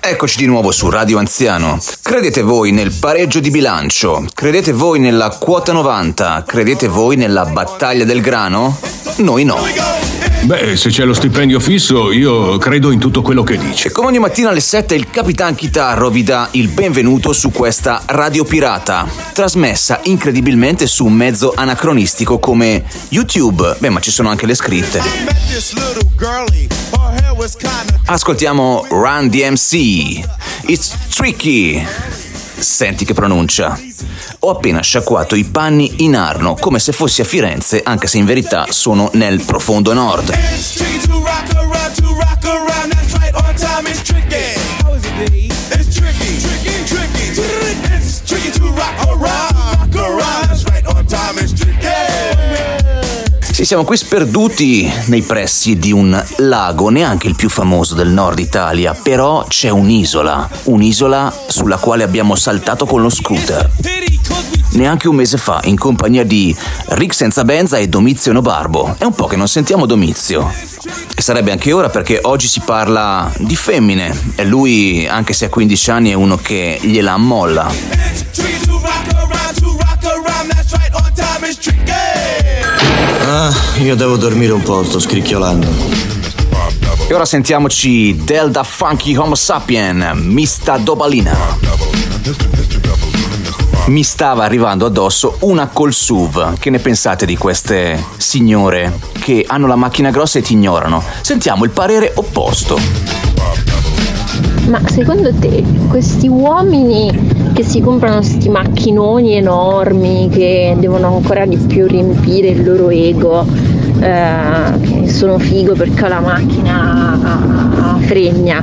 Eccoci di nuovo su Radio Anziano. Credete voi nel pareggio di bilancio? Credete voi nella quota 90? Credete voi nella battaglia del grano? Noi no. Beh, se c'è lo stipendio fisso, io credo in tutto quello che dice. Come ogni mattina alle 7 il Capitan Chitarro vi dà il benvenuto su questa Radio Pirata, trasmessa incredibilmente su un mezzo anacronistico come YouTube. Beh, ma ci sono anche le scritte. Ascoltiamo Run DMC. It's tricky. Senti che pronuncia. Ho appena sciacquato i panni in Arno, come se fossi a Firenze, anche se in verità sono nel profondo nord. Siamo qui sperduti nei pressi di un lago, neanche il più famoso del nord Italia, però c'è un'isola, un'isola sulla quale abbiamo saltato con lo scooter. Neanche un mese fa, in compagnia di Rick Senza Benza e Domizio Nobarbo. È un po' che non sentiamo Domizio. E sarebbe anche ora perché oggi si parla di femmine e lui, anche se ha 15 anni, è uno che gliela ammolla. Ah, io devo dormire un po', sto scricchiolando. E ora sentiamoci del da Funky Homo Sapien, Mista Dobalina. Mi stava arrivando addosso una col SUV. Che ne pensate di queste signore che hanno la macchina grossa e ti ignorano? Sentiamo il parere opposto. Ma secondo te questi uomini che si comprano questi macchinoni enormi che devono ancora di più riempire il loro ego, eh, che sono figo perché ho la macchina fregna,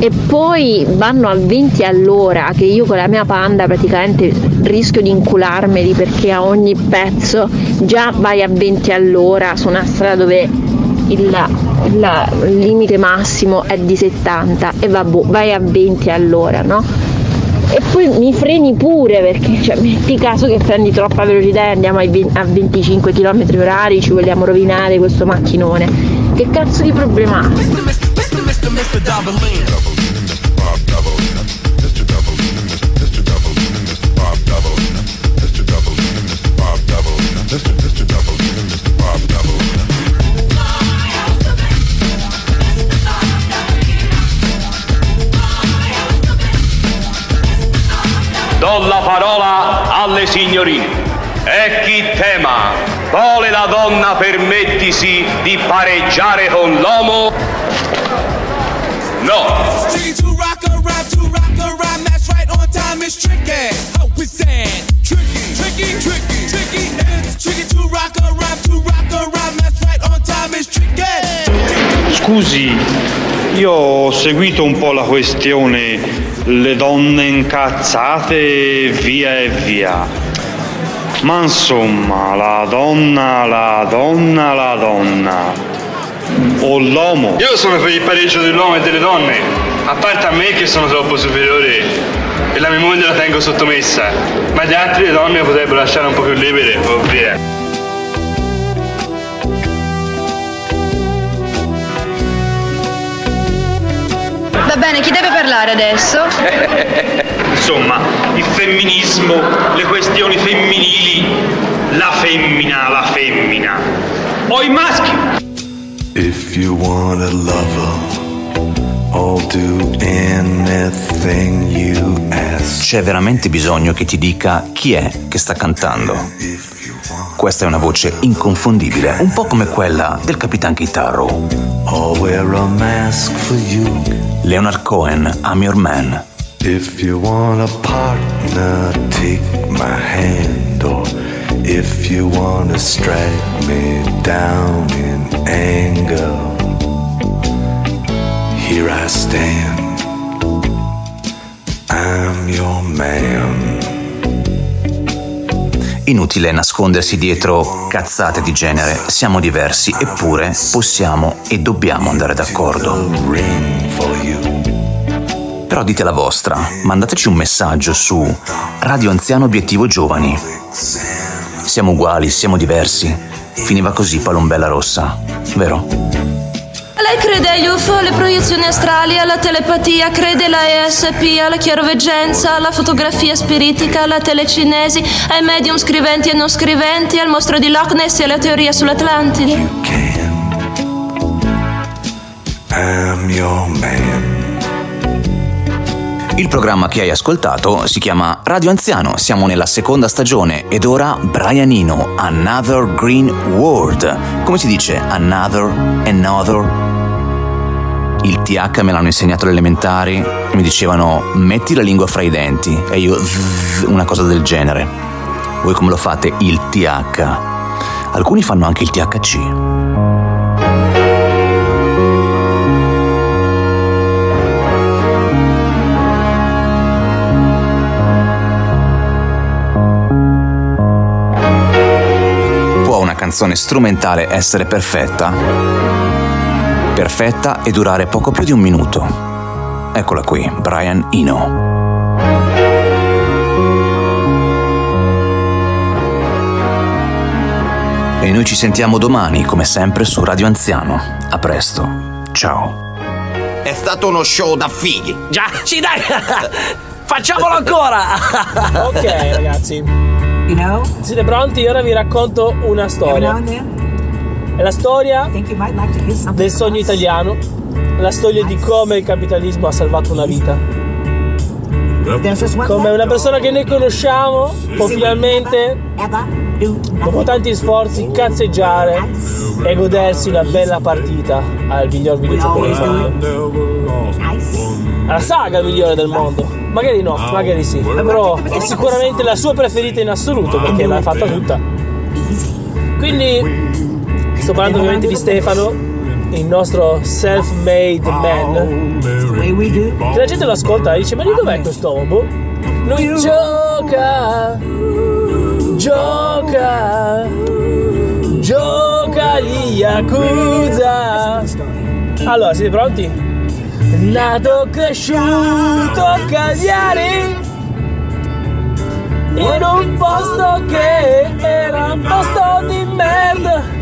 e poi vanno a 20 all'ora che io con la mia panda praticamente rischio di incularmeli perché a ogni pezzo già vai a 20 all'ora su una strada dove il, il, limite massimo è di 70 e vabbè, vai a 20 all'ora, no? E poi mi freni pure perché cioè, metti caso che prendi troppa velocità e andiamo a 25 km orari, ci vogliamo rovinare questo macchinone. Che cazzo di problema ha? Do la parola alle signorine. E chi tema vuole la donna permettisi di pareggiare con l'uomo? No. Scusi, io ho seguito un po' la questione le donne incazzate via e via. Ma insomma, la donna, la donna, la donna. O l'uomo. Io sono per il pareggio dell'uomo e delle donne, a parte a me che sono troppo superiore e la mia moglie la tengo sottomessa, ma gli altri le donne potrebbero lasciare un po' più libere, ovvio. Bene, chi deve parlare adesso? Insomma, il femminismo, le questioni femminili, la femmina, la femmina. O i maschi. If you want a lover, I'll do anything you ask. C'è veramente bisogno che ti dica chi è che sta cantando. Questa è una voce inconfondibile, un po' come quella del Capitan Chitarro. I'll wear a mask for you. Leonard Cohen, I'm Your Man. If you want a partner, take my hand. Or if you want to strike me down in anger, here I stand. I'm your man. Inutile nascondersi dietro cazzate di genere, siamo diversi, eppure possiamo e dobbiamo andare d'accordo. Però dite la vostra, mandateci un messaggio su Radio Anziano Obiettivo Giovani. Siamo uguali, siamo diversi. Finiva così Palombella Rossa, vero? Lei crede agli UFO, alle proiezioni astrali, alla telepatia, crede alla ESP, alla chiaroveggenza, alla fotografia spiritica, alla telecinesi, ai medium scriventi e non scriventi, al mostro di Loch Ness e alla teoria sull'Atlantide? I'm your man. Il programma che hai ascoltato si chiama Radio Anziano, siamo nella seconda stagione ed ora Brian Eno, Another Green World. Come si dice? Another, another. Il TH me l'hanno insegnato alle elementari mi dicevano metti la lingua fra i denti e io una cosa del genere. Voi come lo fate? Il TH. Alcuni fanno anche il THC. Può una canzone strumentale essere perfetta? Perfetta e durare poco più di un minuto. Eccola qui, Brian Eno. E noi ci sentiamo domani, come sempre, su Radio Anziano. A presto. Ciao. È stato uno show da fighi. Già, sì dai! Facciamolo ancora! ok ragazzi. Siete pronti? Ora vi racconto una storia. È la storia del sogno italiano, la storia di come il capitalismo ha salvato una vita. Come una persona che noi conosciamo può finalmente, dopo tanti sforzi, cazzeggiare e godersi una bella partita al miglior videogioco del mondo. Alla saga migliore del mondo. Magari no, magari sì. Però è sicuramente la sua preferita in assoluto perché l'ha fatta tutta. Quindi sto parlando ovviamente di Stefano, il nostro self-made man. Che la gente lo ascolta e dice: Ma di dov'è quest'uomo? Lui gioca, gioca, gioca gli Yakuza. Allora, siete pronti? Nato cresciuto a Cagliari in un posto che era un posto di merda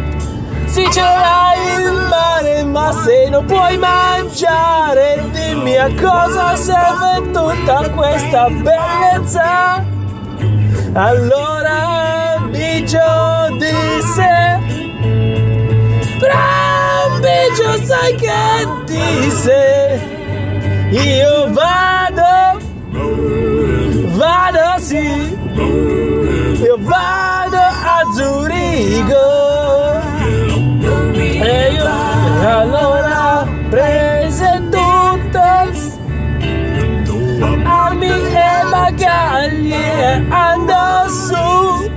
non puoi mangiare Dimmi a cosa serve tutta questa bellezza. Allora Biggio disse Bram Biggio sai che disse Io vado Vado sì. Io vado a Zurigo. E io allora prese tutto Armi e bagagli e andò su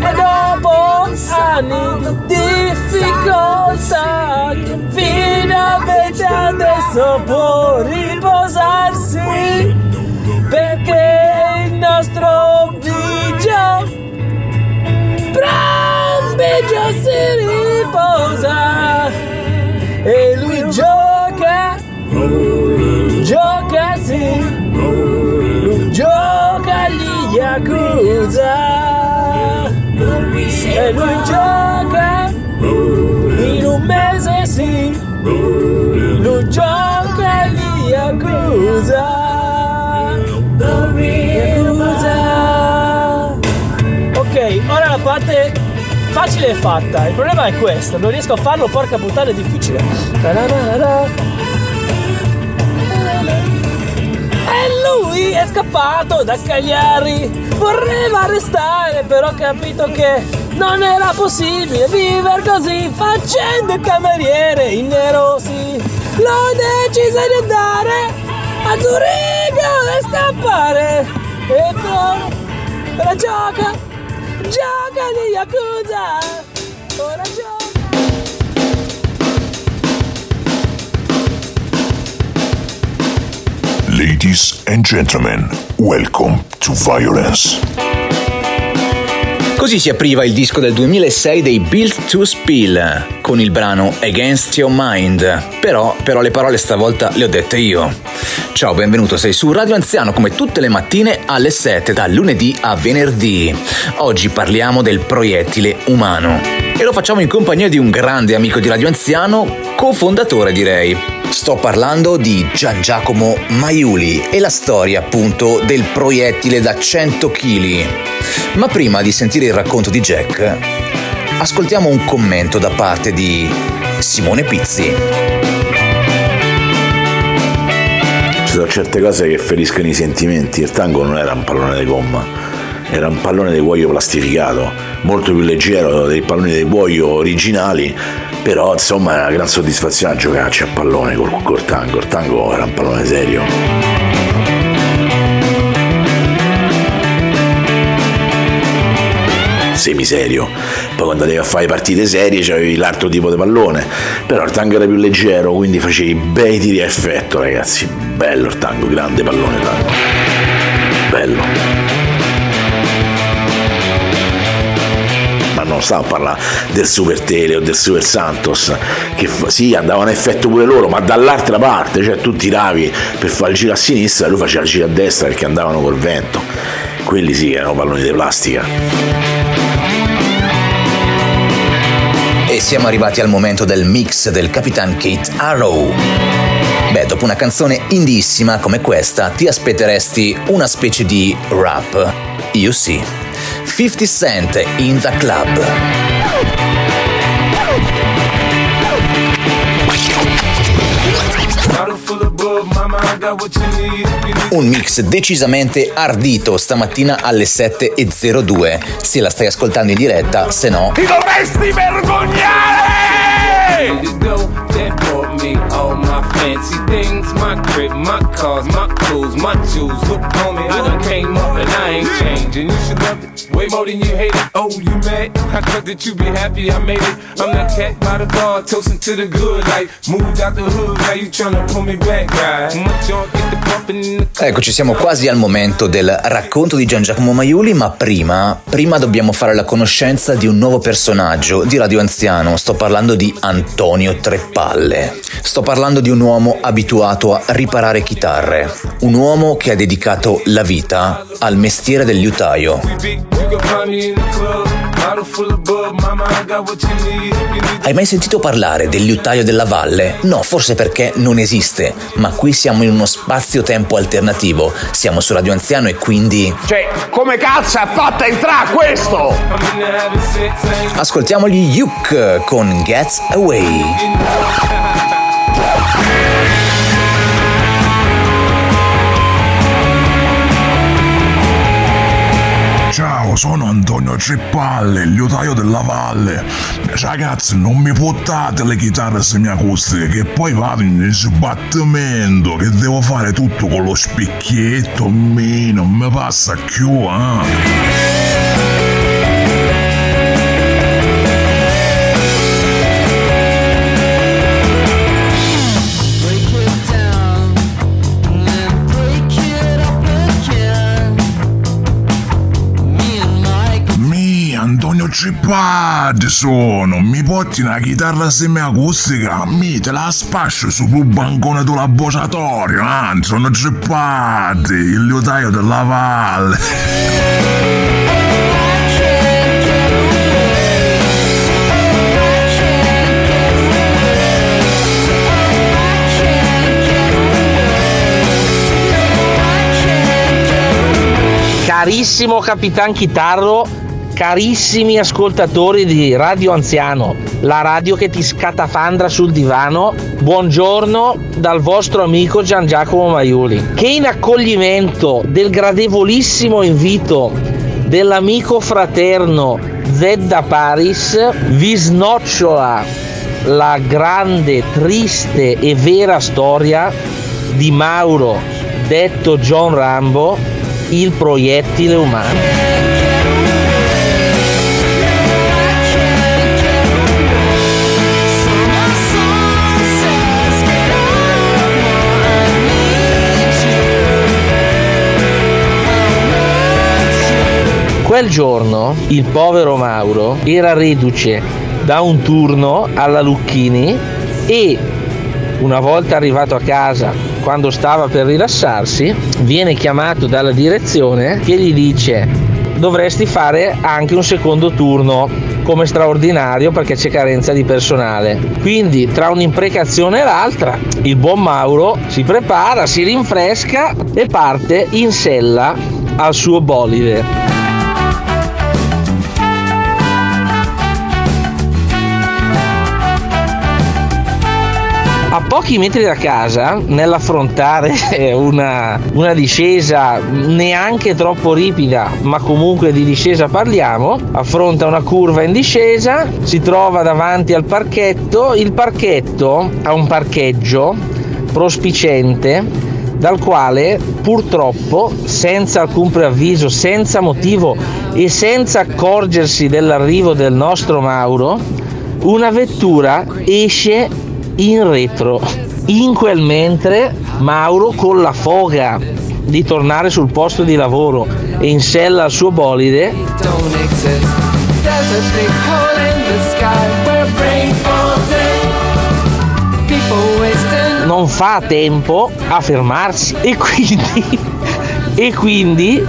E dopo anni di difficoltà Che finalmente adesso può riposarsi. Perché il nostro Biggio Bram Biggio si riposa. E lui gioca sì lui gioca agli Yakuza e lui gioca in un mese sì lui gioca Yakuza Yakuza. Ok, ora la parte facile è fatta. Il problema è questo, non riesco a farlo, porca puttana è difficile. Lui è scappato da Cagliari. Vorreva restare, però ho capito che non era possibile vivere così facendo il cameriere in nero, sì. L'ho deciso di andare a Zurigo e scappare. E poi ora gioca, gioca di Yakuza. Ladies and gentlemen, welcome to Violence. Così si apriva il disco del 2006 dei Built to Spill con il brano Against Your Mind. Però, però le parole stavolta le ho dette io. Ciao, benvenuto, sei su Radio Anziano come tutte le mattine alle 7, da lunedì a venerdì. Oggi parliamo del proiettile umano e lo facciamo in compagnia di un grande amico di Radio Anziano, cofondatore direi. Sto parlando di Gian Giacomo Maiuli e la storia appunto del proiettile da 100 kg. Ma prima di sentire il racconto di Jack, ascoltiamo un commento da parte di Simone Pizzi. Ci sono certe cose che feriscono i sentimenti. Il tango non era un pallone di gomma, era un pallone di cuoio plastificato, molto più leggero dei palloni di cuoio originali, però insomma è una gran soddisfazione giocarci a pallone col, col tango. Il tango era un pallone serio. semiserio. Poi quando andavi a fare partite serie avevi l'altro tipo di pallone, però il tango era più leggero, quindi facevi bei tiri a effetto, ragazzi. Bello il tango, grande pallone tango. Bello. Non stavo a parlare del Super Tele o del Super Santos, che sì, andavano a effetto pure loro, ma dall'altra parte, cioè tu tiravi per fare il giro a sinistra e lui faceva il giro a destra perché andavano col vento. Quelli sì erano palloni di plastica. E siamo arrivati al momento del mix del Capitan Kate Arrow. Beh, dopo una canzone indissima come questa, ti aspetteresti una specie di rap. Io sì. 50 Cent in the club. Un mix decisamente ardito stamattina alle 7.02. Se la stai ascoltando in diretta, se no... Ti dovresti vergognare! Fancy things, my crib, my cars, my clothes, my jewels. Look on me, I done came up and I ain't changing. You should love it way more than you hate it. Oh, you mad? I thought that you be happy I made it. I'm that cat by the bar, toasting to the good life. Moved out the hood, now you tryna pull me back, the Eccoci, siamo quasi al momento del racconto di Gian Giacomo Maiuli, ma prima, prima dobbiamo fare la conoscenza di un nuovo personaggio di Radio Anziano. Sto parlando di Antonio Treppalle. Sto parlando di un uomo abituato a riparare chitarre, un uomo che ha dedicato la vita al mestiere del liutaio. Hai mai sentito parlare del liutaio della valle? No, forse perché non esiste, ma qui siamo in uno spazio-tempo alternativo. Siamo su Radio Anziano e quindi... Cioè, come cazzo è fatta entrare questo? Ascoltiamo gli Yuk con Gets Away. Sono Antonio Trippalle, il liutaio della valle. Ragazzi, non mi portate le chitarre semiacustiche che poi vado in sbattimento, che devo fare tutto con lo specchietto, me non mi passa più, eh. Trippalle sono, mi porti una chitarra semiacustica, mi te la spascio sul bancone del laboratorio, anzi sono Trippalle, il liutaio della valle. Carissimo Capitan Chitarro, carissimi ascoltatori di Radio Anziano, la radio che ti scatafandra sul divano, buongiorno dal vostro amico Gian Giacomo Maiuli, che in accoglimento del gradevolissimo invito dell'amico fraterno Zedda Paris vi snocciola la grande, triste e vera storia di Mauro, detto John Rambo, il proiettile umano. Quel giorno il povero Mauro era reduce da un turno alla Lucchini e una volta arrivato a casa quando stava per rilassarsi, viene chiamato dalla direzione che gli dice dovresti fare anche un secondo turno come straordinario perché c'è carenza di personale. Quindi tra un'imprecazione e l'altra il buon Mauro si prepara, si rinfresca e parte in sella al suo bolide. A pochi metri da casa, nell'affrontare una, una discesa neanche troppo ripida, ma comunque di discesa parliamo, affronta una curva in discesa, si trova davanti al parchetto, il parchetto ha un parcheggio prospicente dal quale purtroppo senza alcun preavviso, senza motivo e senza accorgersi dell'arrivo del nostro Mauro, una vettura esce in retro. In quel mentre Mauro con la foga di tornare sul posto di lavoro e in sella al suo bolide non fa tempo a fermarsi e quindi, e quindi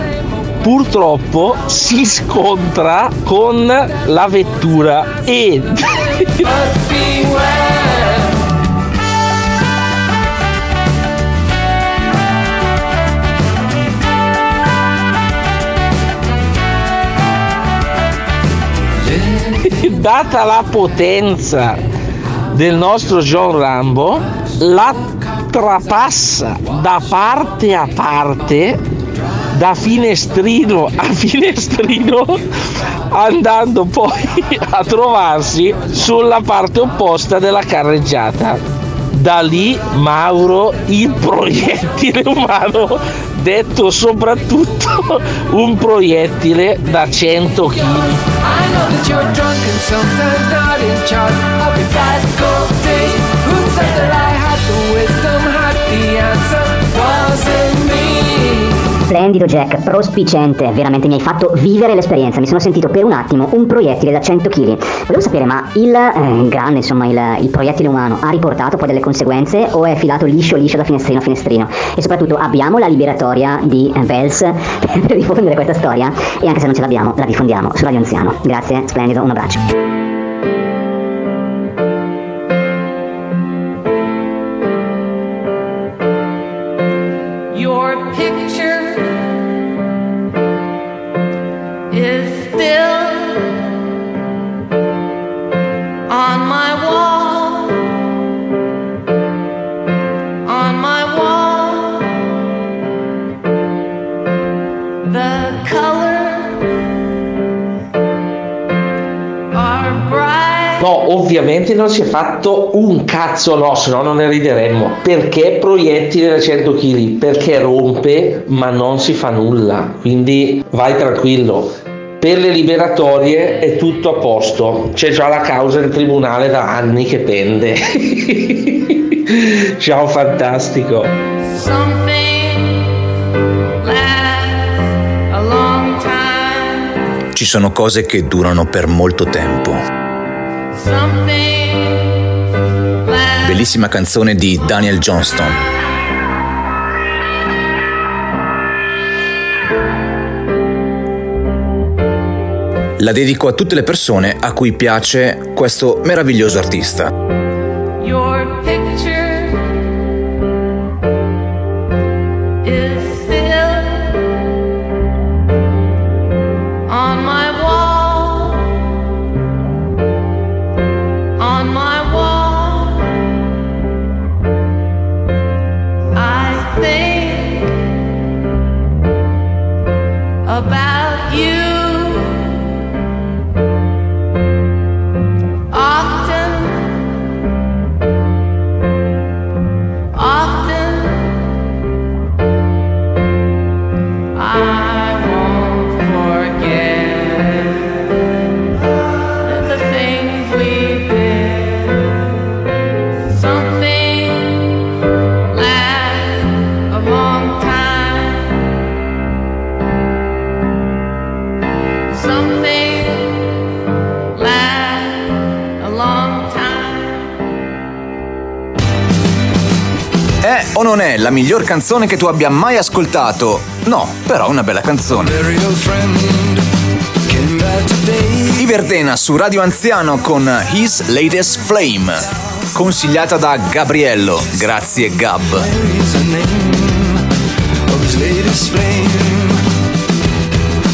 purtroppo si scontra con la vettura e data la potenza del nostro John Rambo, la trapassa da parte a parte, da finestrino a finestrino, andando poi a trovarsi sulla parte opposta della carreggiata. Da lì Mauro il proiettile umano detto soprattutto un proiettile da 100 kg. Splendido Jack, prospicente, veramente mi hai fatto vivere l'esperienza, mi sono sentito per un attimo un proiettile da 100 kg. Volevo sapere, ma il eh, grande, insomma, il, il, proiettile umano ha riportato poi delle conseguenze o è filato liscio liscio da finestrino a finestrino? E soprattutto abbiamo la liberatoria di Vels per diffondere questa storia? E anche se non ce l'abbiamo, la diffondiamo su Radio Anziano. Grazie, splendido, un abbraccio. Fatto un cazzo no, se no non ne rideremmo. Perché proiettile da 100 kg? Perché rompe ma non si fa nulla, quindi vai tranquillo. Per le liberatorie è tutto a posto, c'è già la causa in tribunale da anni che pende. Ciao fantastico. Ci sono cose che durano per molto tempo Bellissima canzone di Daniel Johnston. La dedico a tutte le persone a cui piace questo meraviglioso artista. Miglior canzone che tu abbia mai ascoltato? No, però è una bella canzone. Iverdena su Radio Anziano con His Latest Flame, consigliata da Gabriello. Grazie Gab.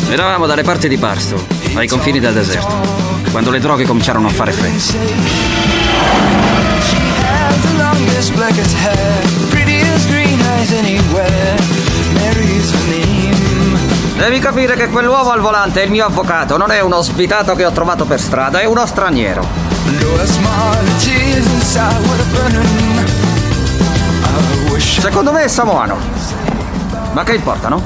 Eravamo dalle parti di Barstow, ai confini del deserto, quando le droghe cominciarono a fare effetto. Devi capire che quell'uomo al volante è il mio avvocato, non è uno svitato che ho trovato per strada, è uno straniero. Secondo me è samoano. Ma che importa, no?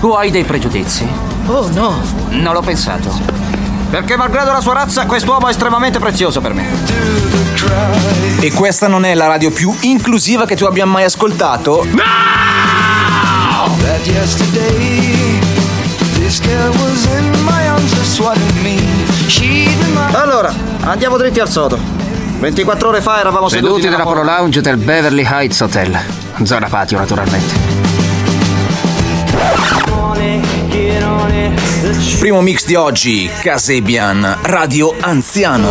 Tu hai dei pregiudizi? Oh no! Non l'ho pensato. Perché malgrado la sua razza, quest'uomo è estremamente prezioso per me. E questa non è la radio più inclusiva che tu abbia mai ascoltato? That yesterday, this girl was in my arms just wanted me. She Allora, andiamo dritti al sodo. 24 ore fa eravamo seduti, Seduti nella nella Polo Lounge del Beverly Heights Hotel. Zona patio, naturalmente. Primo mix di oggi, Casebian, Radio Anziano.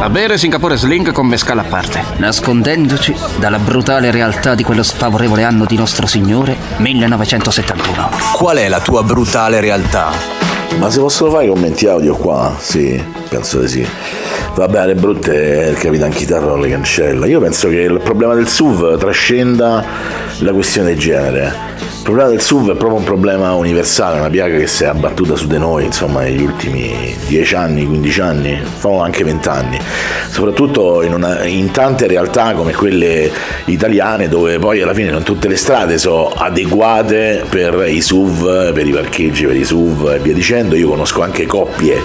A bere Singapore Sling con mescala a parte, nascondendoci dalla brutale realtà di quello sfavorevole anno di nostro Signore 1971. Qual è la tua brutale realtà? Ma si possono fare i commenti audio qua? Sì, penso di sì. Vabbè, le brutte il Capitan Chitarra non le cancella. Io penso che il problema del SUV trascenda la questione di genere. Problema del SUV è proprio un problema universale, una piaga che si è abbattuta su di noi, insomma, negli ultimi 10 anni, 15 anni, anche 20 anni. Soprattutto in, una- in tante realtà come quelle italiane, dove poi alla fine non tutte le strade sono adeguate per i SUV, per i parcheggi, per i SUV e via dicendo. Io conosco anche coppie,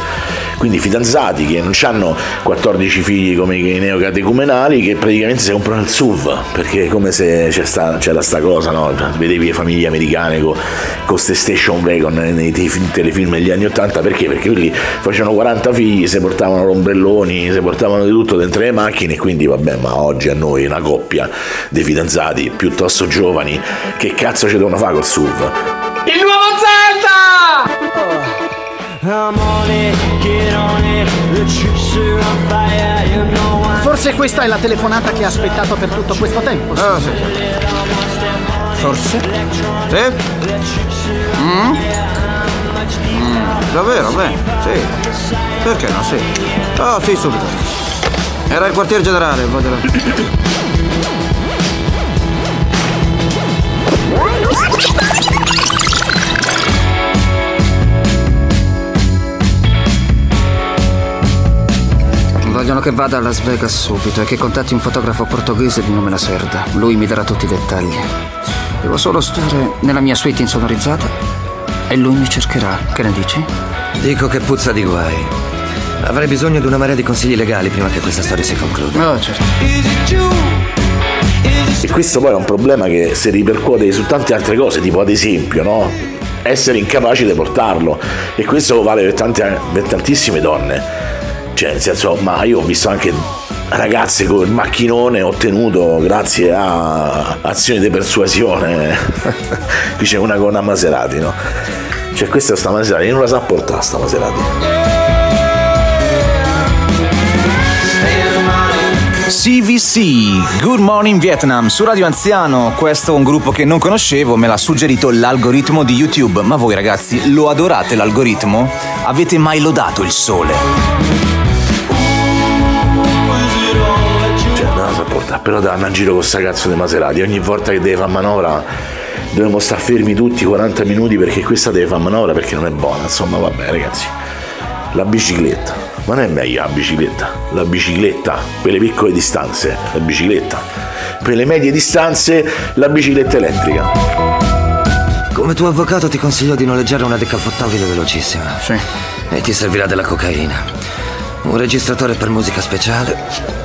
quindi fidanzati che non hanno 14 figli come i neocatecumenali, che praticamente si comprano il SUV, perché è come se c'è sta- c'era sta cosa, no? Vedevi le famiglie americane con queste station wagon nei te- telefilm degli anni 80, perché? Perché quelli facevano 40 figli, si portavano l'ombrelloni, si portavano di tutto dentro le macchine, e quindi vabbè, ma oggi a noi una coppia dei fidanzati piuttosto giovani, che cazzo ci devono fare col SUV? Il nuovo Zelda! Forse questa è la telefonata che ha aspettato per tutto questo tempo. Ah, sì. Forse? Sì? Mm? Mm, davvero? Beh, sì. Perché no? Sì. Oh, sì, subito. Era il quartier generale, voglio... Vogliono che vada a Las Vegas subito e che contatti un fotografo portoghese di nome Lacerda. Lui mi darà tutti i dettagli. Devo solo stare nella mia suite insonorizzata e lui mi cercherà. Che ne dici? Dico che puzza di guai. Avrei bisogno di una marea di consigli legali prima che questa storia si concluda. Oh, certo. E questo poi è un problema che si ripercuote su tante altre cose, tipo ad esempio, no? Essere incapaci di portarlo. E questo vale per, tante- per tantissime donne. Cioè, nel senso, ma io ho visto anche ragazze con il macchinone ottenuto grazie a azioni di persuasione. Qui c'è una con una Maserati, no? Cioè, questa è sta Maserati, non la sa portare sta Maserati. CVC, Good Morning Vietnam, su Radio Anziano. Questo è un gruppo che non conoscevo, me l'ha suggerito l'algoritmo di YouTube. Ma voi ragazzi, lo adorate l'algoritmo? Avete mai lodato il sole? Però danno a giro con sta cazzo di Maserati. Ogni volta che deve fare manovra dobbiamo stare fermi tutti 40 minuti perché questa deve fare manovra perché non è buona. Insomma, vabbè, ragazzi. La bicicletta. Ma non è meglio la bicicletta? La bicicletta, per le piccole distanze, la bicicletta. Per le medie distanze, la bicicletta elettrica. Come tuo avvocato ti consiglio di noleggiare una decapottabile velocissima. Sì. E ti servirà della cocaina. Un registratore per musica speciale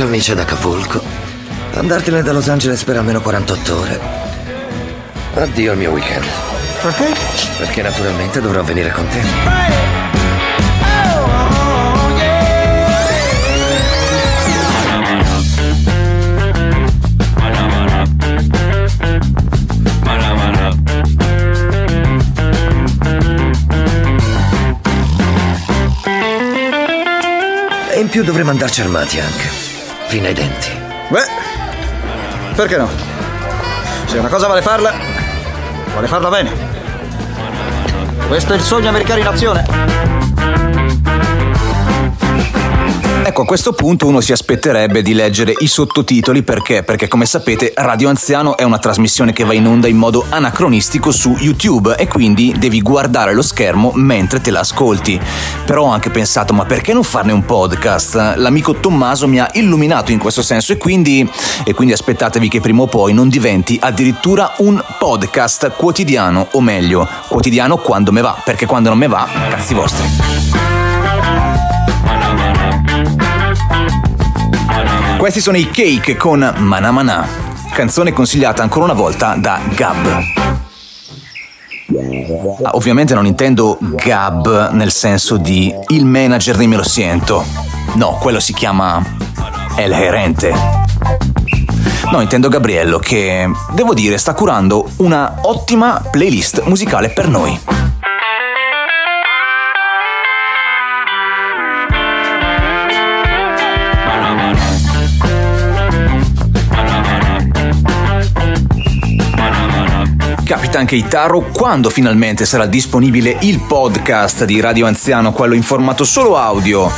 camicia da cavolco, andartene da Los Angeles per almeno 48 ore. Addio al mio weekend. Perché? Perché naturalmente dovrò venire con te. E in più dovremo andarci armati anche. Fino ai denti. Beh, perché no? Se una cosa vale farla, vale farla bene. Questo è il sogno americano in azione. Ecco, a questo punto uno si aspetterebbe di leggere i sottotitoli perché? Perché come sapete Radio Anziano è una trasmissione che va in onda in modo anacronistico su YouTube e quindi devi guardare lo schermo mentre te la ascolti. Però ho anche pensato, ma perché non farne un podcast? L'amico Tommaso mi ha illuminato in questo senso e quindi, e quindi aspettatevi che prima o poi non diventi addirittura un podcast quotidiano, o meglio, quotidiano quando me va, perché quando non me va, cazzi vostri. Questi sono i Cake con Mana Mana, canzone consigliata ancora una volta da Gab. Ah, ovviamente non intendo Gab nel senso di il manager di Me lo siento. No, quello si chiama El Gerente. No, intendo Gabriello che, devo dire, sta curando una ottima playlist musicale per noi. Capita anche Itaro quando finalmente sarà disponibile il podcast di Radio Anziano, quello in formato solo audio.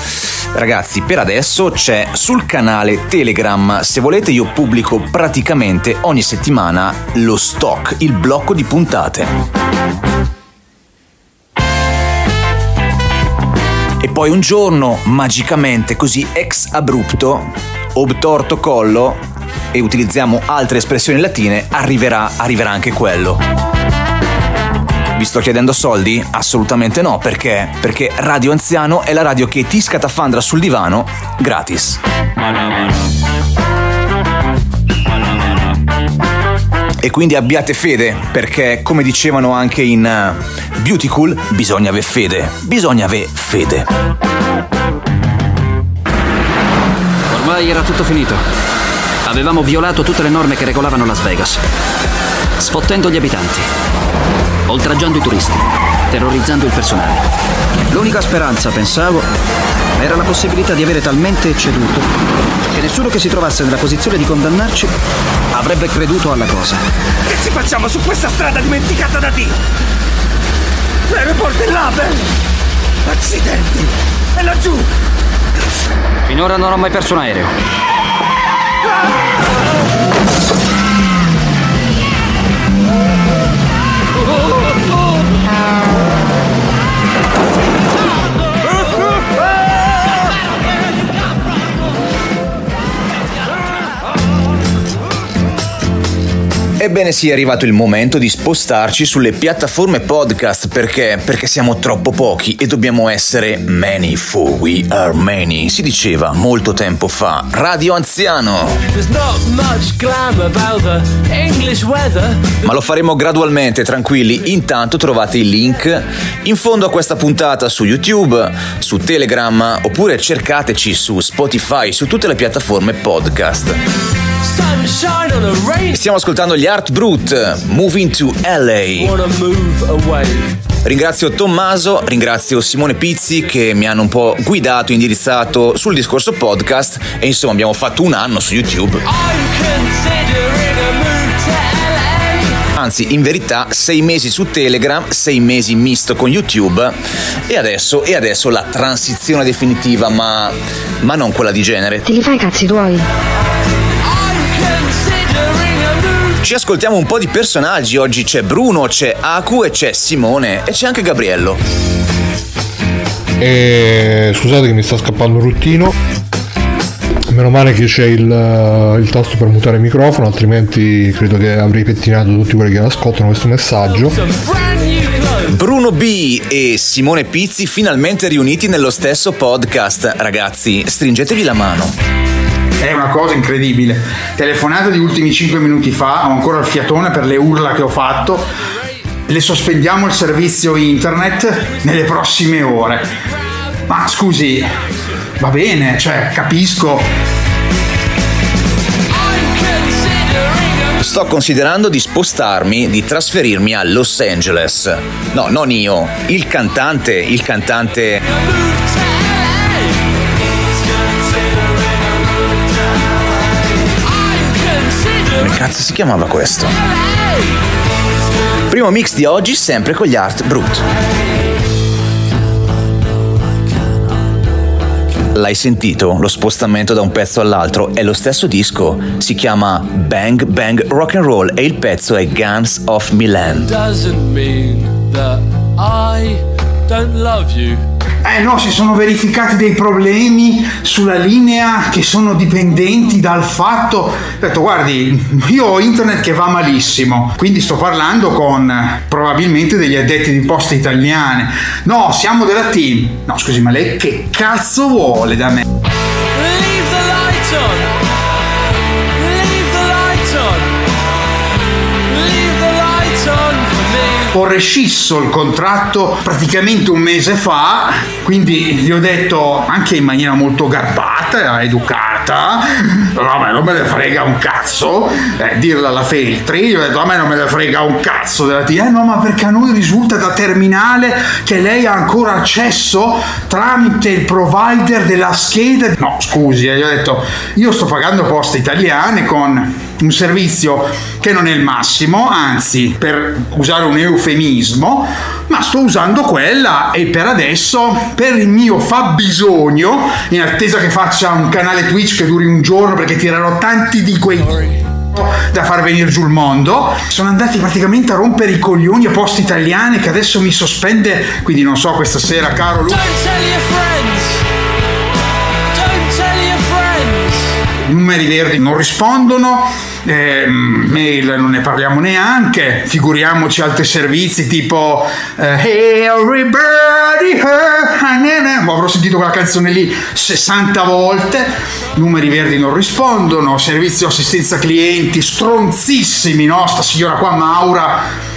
Ragazzi, per adesso c'è sul canale Telegram. Se volete io pubblico praticamente ogni settimana lo stock, il blocco di puntate. E poi un giorno, magicamente, così ex abrupto, obtorto collo, e utilizziamo altre espressioni latine, arriverà, arriverà anche quello. Vi sto chiedendo soldi? Assolutamente no, perché? Perché Radio Anziano è la radio che ti scatafandra sul divano gratis. E quindi abbiate fede, perché come dicevano anche in uh, Beautiful, bisogna avere fede, bisogna avere fede. Ormai era tutto finito. Avevamo violato tutte le norme che regolavano Las Vegas, sfottendo gli abitanti, oltraggiando i turisti, terrorizzando il personale. L'unica speranza, pensavo, era la possibilità di avere talmente ecceduto che nessuno che si trovasse nella posizione di condannarci avrebbe creduto alla cosa. Che ci facciamo su questa strada dimenticata da Dio? L'aeroporto è là, Ben! Accidenti! È laggiù! Finora non ho mai perso un aereo. Ebbene sì, è arrivato il momento di spostarci sulle piattaforme podcast perché? Perché siamo troppo pochi e dobbiamo essere many for we are many. Si diceva molto tempo fa. Radio Anziano. Ma lo faremo gradualmente, tranquilli. Intanto trovate il link in fondo a questa puntata su YouTube, su Telegram oppure cercateci su Spotify, su tutte le piattaforme podcast. Stiamo ascoltando gli Art Brute, Moving to LA. Ringrazio Tommaso, ringrazio Simone Pizzi che mi hanno un po' guidato, indirizzato sul discorso podcast e insomma abbiamo fatto un anno su YouTube. Anzi, in verità, sei mesi su Telegram, sei mesi misto con YouTube e adesso, e adesso la transizione definitiva, ma, ma non quella di genere. Te li fai i cazzi tuoi? Ci ascoltiamo un po' di personaggi, oggi c'è Bruno, c'è Aku e c'è Simone e c'è anche Gabriello. E scusate che mi sta scappando un ruttino. Meno male che c'è il, il, tasto per mutare il microfono, altrimenti credo che avrei pettinato tutti quelli che ascoltano questo messaggio. Bruno B e Simone Pizzi finalmente riuniti nello stesso podcast. Ragazzi, stringetevi la mano è una cosa incredibile. Telefonata di ultimi 5 minuti fa, ho ancora il fiatone per le urla che ho fatto. Le sospendiamo il servizio internet nelle prossime ore. Ma scusi, va bene, cioè capisco. Sto considerando di spostarmi, di trasferirmi a Los Angeles. No, non io, il cantante, il cantante cazzo si chiamava questo? Primo mix di oggi sempre con gli Art Brut. L'hai sentito? Lo spostamento da un pezzo all'altro è lo stesso disco. Si chiama Bang Bang Rock and Roll e il pezzo è Guns of Milan. Doesn't mean that I don't love you. Eh no, si sono verificati dei problemi sulla linea che sono dipendenti dal fatto. Ho detto, guardi, io ho internet che va malissimo, quindi sto parlando con probabilmente degli addetti di poste italiane. No, siamo della team. No, scusi, ma lei che cazzo vuole da me? Leave the light on. Ho rescisso il contratto praticamente un mese fa, quindi gli ho detto anche in maniera molto garbata, educata, no, ma non me ne frega un cazzo, eh, dirla alla Feltri, gli ho detto a me non me ne frega un cazzo della T, eh no, ma perché a noi risulta da terminale che lei ha ancora accesso tramite il provider della scheda. No, scusi, eh, gli ho detto, io sto pagando poste italiane con un servizio che non è il massimo, anzi, per usare un eufemismo, ma sto usando quella e per adesso, per il mio fabbisogno, in attesa che faccia un canale Twitch che duri un giorno perché tirerò tanti di quei da far venire giù il mondo sono andati praticamente a rompere i coglioni a poste italiane che adesso mi sospende quindi non so questa sera caro Luca Don't tell your friends. Don't tell your friends. numeri verdi non rispondono, eh, mail non ne parliamo neanche, figuriamoci altri servizi tipo eh, everybody, eh, avrò sentito quella canzone lì 60 volte, numeri verdi non rispondono, servizio assistenza clienti stronzissimi, no? Sta signora qua Maura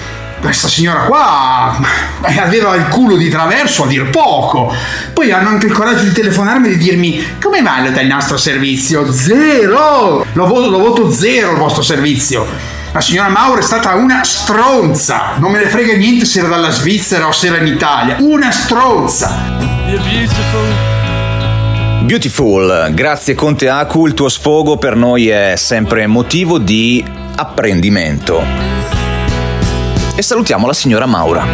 questa signora qua eh, aveva il culo di traverso a dir poco. Poi hanno anche il coraggio di telefonarmi e di dirmi come valuta il nostro servizio? Zero! Lo voto, lo voto zero il vostro servizio. La signora Mauro è stata una stronza. Non me ne frega niente se era dalla Svizzera o se era in Italia. Una stronza. You're beautiful. Beautiful, grazie Conte Aku, il tuo sfogo per noi è sempre motivo di apprendimento. E salutiamo la signora Maura.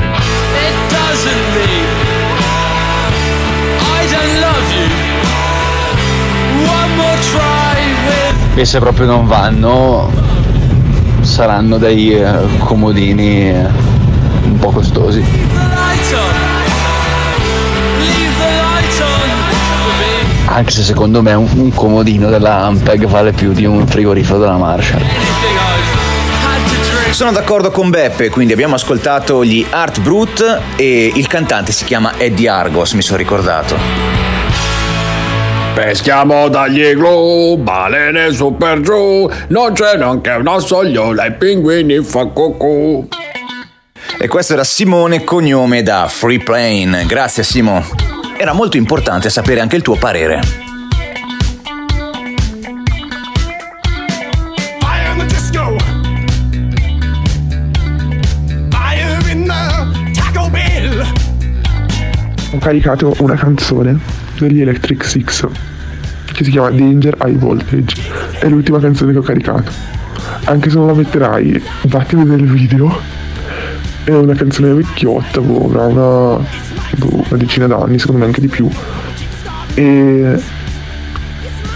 E se proprio non vanno, saranno dei eh, comodini eh, un po' costosi. Anche se secondo me un, un comodino della Ampeg vale più di un frigorifero della Marshall. Sono d'accordo con Beppe, quindi abbiamo ascoltato gli Art Brut e il cantante si chiama Eddie Argos, mi sono ricordato. Peschiamo dagli igloo, balene su per giù, non c'è neanche una sogliola, i pinguini fa cucù. E questo era Simone Cognome da Free Plane. Grazie Simo. Era molto importante sapere anche il tuo parere. Caricato una canzone degli Electric Six che si chiama Danger High Voltage. È l'ultima canzone che ho caricato. Anche se non la metterai, vatti a vedere il video. È una canzone vecchiotta, boh, avrà una, boh, una decina d'anni, secondo me anche di più. E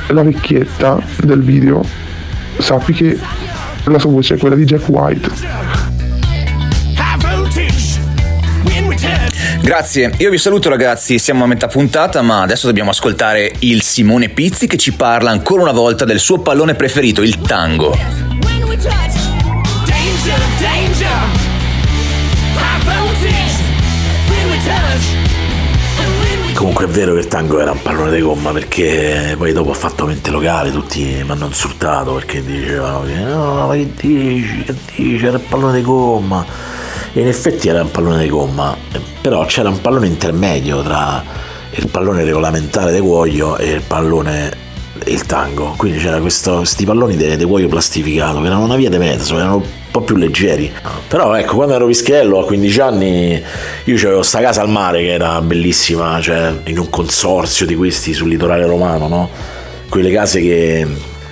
la vecchietta del video, sappi che la sua voce è quella di Jack White. Grazie, io vi saluto ragazzi, siamo a metà puntata ma adesso dobbiamo ascoltare il Simone Pizzi che ci parla ancora una volta del suo pallone preferito, il tango. Comunque è vero che il tango era un pallone di gomma perché poi dopo ho fatto mente locale, tutti mi hanno insultato perché dicevano che no, ma che dici, che dici, era il pallone di gomma. E in effetti era un pallone di gomma, però c'era un pallone intermedio tra il pallone regolamentare di cuoio e il pallone il tango. Quindi c'era questi palloni di cuoio plastificato che erano una via di mezzo, erano un po' più leggeri. Però ecco, quando ero pischello a 15 anni io avevo sta casa al mare che era bellissima, cioè in un consorzio di questi sul litorale romano, no? Quelle case che,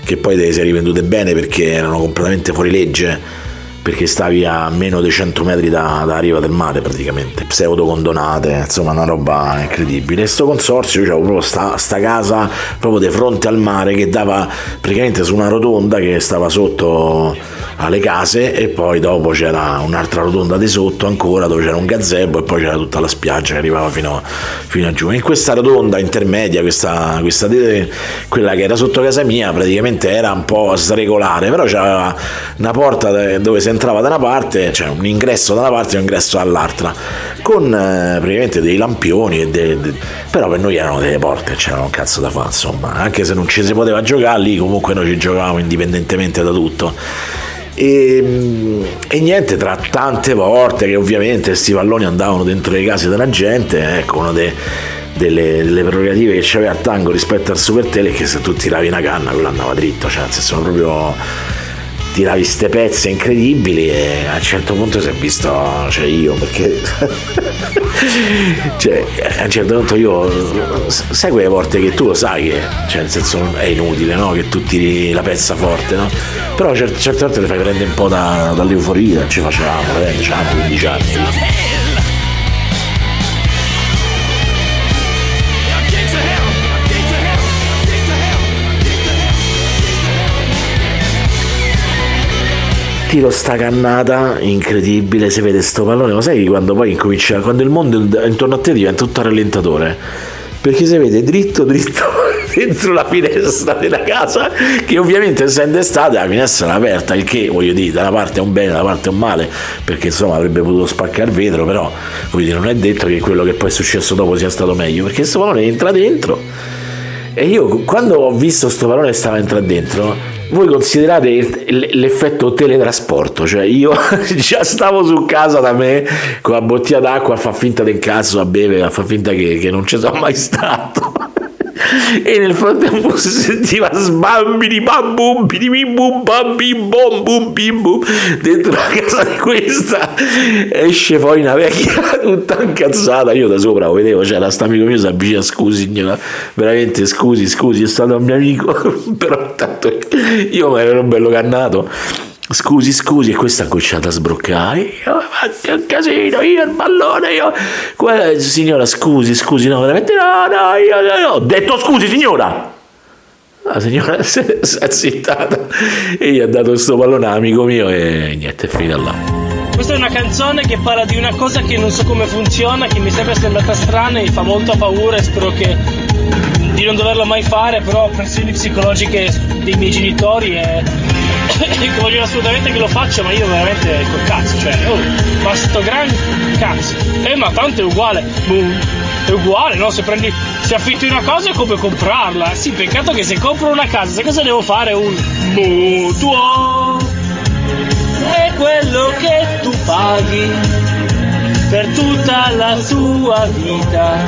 che poi le sei rivendute bene perché erano completamente fuori legge perché stavi a meno di 100 metri da, da riva del mare praticamente, pseudo condonate, insomma una roba incredibile. E sto consorzio, io avevo proprio sta, sta casa proprio di fronte al mare che dava praticamente su una rotonda che stava sotto alle case e poi dopo c'era un'altra rotonda di sotto ancora dove c'era un gazebo e poi c'era tutta la spiaggia che arrivava fino, fino a giù. In questa rotonda intermedia, questa, questa, quella che era sotto casa mia praticamente era un po' sregolare, però c'era una porta dove si entrava da una parte, cioè un ingresso da una parte e un ingresso dall'altra, con eh, praticamente dei lampioni, e de, de, però per noi erano delle porte, c'era un cazzo da fare, insomma, anche se non ci si poteva giocare lì, comunque noi ci giocavamo indipendentemente da tutto. E, e, niente, tra tante volte che ovviamente questi palloni andavano dentro le case della gente, ecco, una de, delle, delle, prerogative che c'aveva tango rispetto al Super Tele è che se tu tiravi una canna, quello andava dritto, cioè nel senso proprio tiravi ste pezze incredibili e a un certo punto si è visto, cioè io perché cioè a un certo punto io sai quelle volte che tu lo sai che cioè nel senso è inutile no? che tu tiri la pezza forte no? però certe, certe volte le fai prendere un po' da, dall'euforia ci facevamo eh, diciamo 15 anni tiro sta cannata incredibile, si vede sto pallone, ma sai quando poi incomincia, quando il mondo intorno a te diventa tutto rallentatore, perché si vede dritto dritto dentro la finestra della casa, che ovviamente essendo estate la finestra era aperta, il che voglio dire, da una parte è un bene, da una parte è un male, perché insomma avrebbe potuto spaccare il vetro, però voglio dire, non è detto che quello che poi è successo dopo sia stato meglio, perché questo pallone entra dentro. E io quando ho visto sto pallone che stava entrando dentro, voi considerate l'effetto teletrasporto, cioè io già stavo su casa da me con la bottiglia d'acqua a far finta del cazzo, a bere, a far finta che, che non ci sono mai stato e nel frattempo si sentiva sbambini bam bum bim bum bam bim bom bum bim bum dentro la casa di questa. Esce poi una vecchia tutta incazzata. Io da sopra lo vedevo c'era sta amico mio si avvicina scusi signora veramente scusi scusi è stato un mio amico però tanto io mi ero bello cannato scusi, scusi, e questa ha cominciato a sbroccare. Io, ma un casino, io il pallone, io. Guarda, signora, scusi, scusi, no, veramente no, no, io, io, ho detto scusi, signora. La signora si è zittata e gli ha dato questo pallone all'amico mio e niente, è finita là. Questa è una canzone che parla di una cosa che non so come funziona, che mi è sempre sembrata strana e fa molta paura e spero che di non doverlo mai fare, però pressioni psicologiche dei miei genitori e che vogliono assolutamente che lo faccia, ma io veramente col cazzo, cioè, oh, ma sto gran cazzo. Eh, ma tanto è uguale, boom, è uguale, no? Se prendi, se affitti una cosa è come comprarla. Sì, peccato che se compro una casa, sai cosa devo fare? Un mutuo. È quello che tu paghi per tutta la tua vita,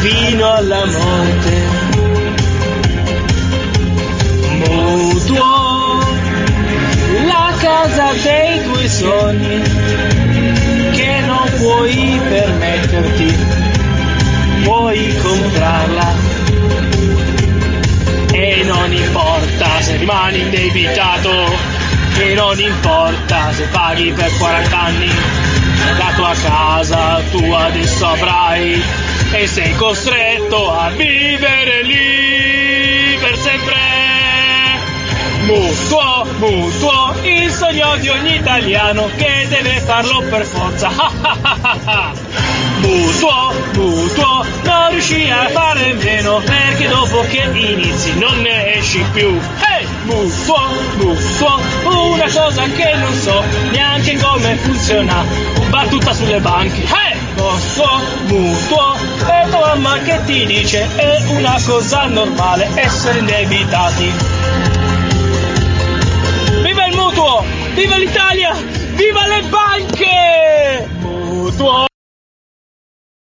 fino alla morte. Dei tuoi sogni che non puoi permetterti, puoi comprarla. E non importa se rimani indebitato, e non importa se paghi per 40 anni, la tua casa tu adesso avrai e sei costretto a vivere lì per sempre. Mutuo, mutuo, il sogno di ogni italiano che deve farlo per forza. mutuo, mutuo, non riuscì a fare meno perché dopo che inizi non ne esci più. Hey! Mutuo, mutuo, una cosa che non so neanche come funziona. Battuta sulle banche. Hey! Mutuo, mutuo, e tua mamma che ti dice è una cosa normale essere indebitati. Mutuo! Viva l'Italia! Viva le banche! Mutuo!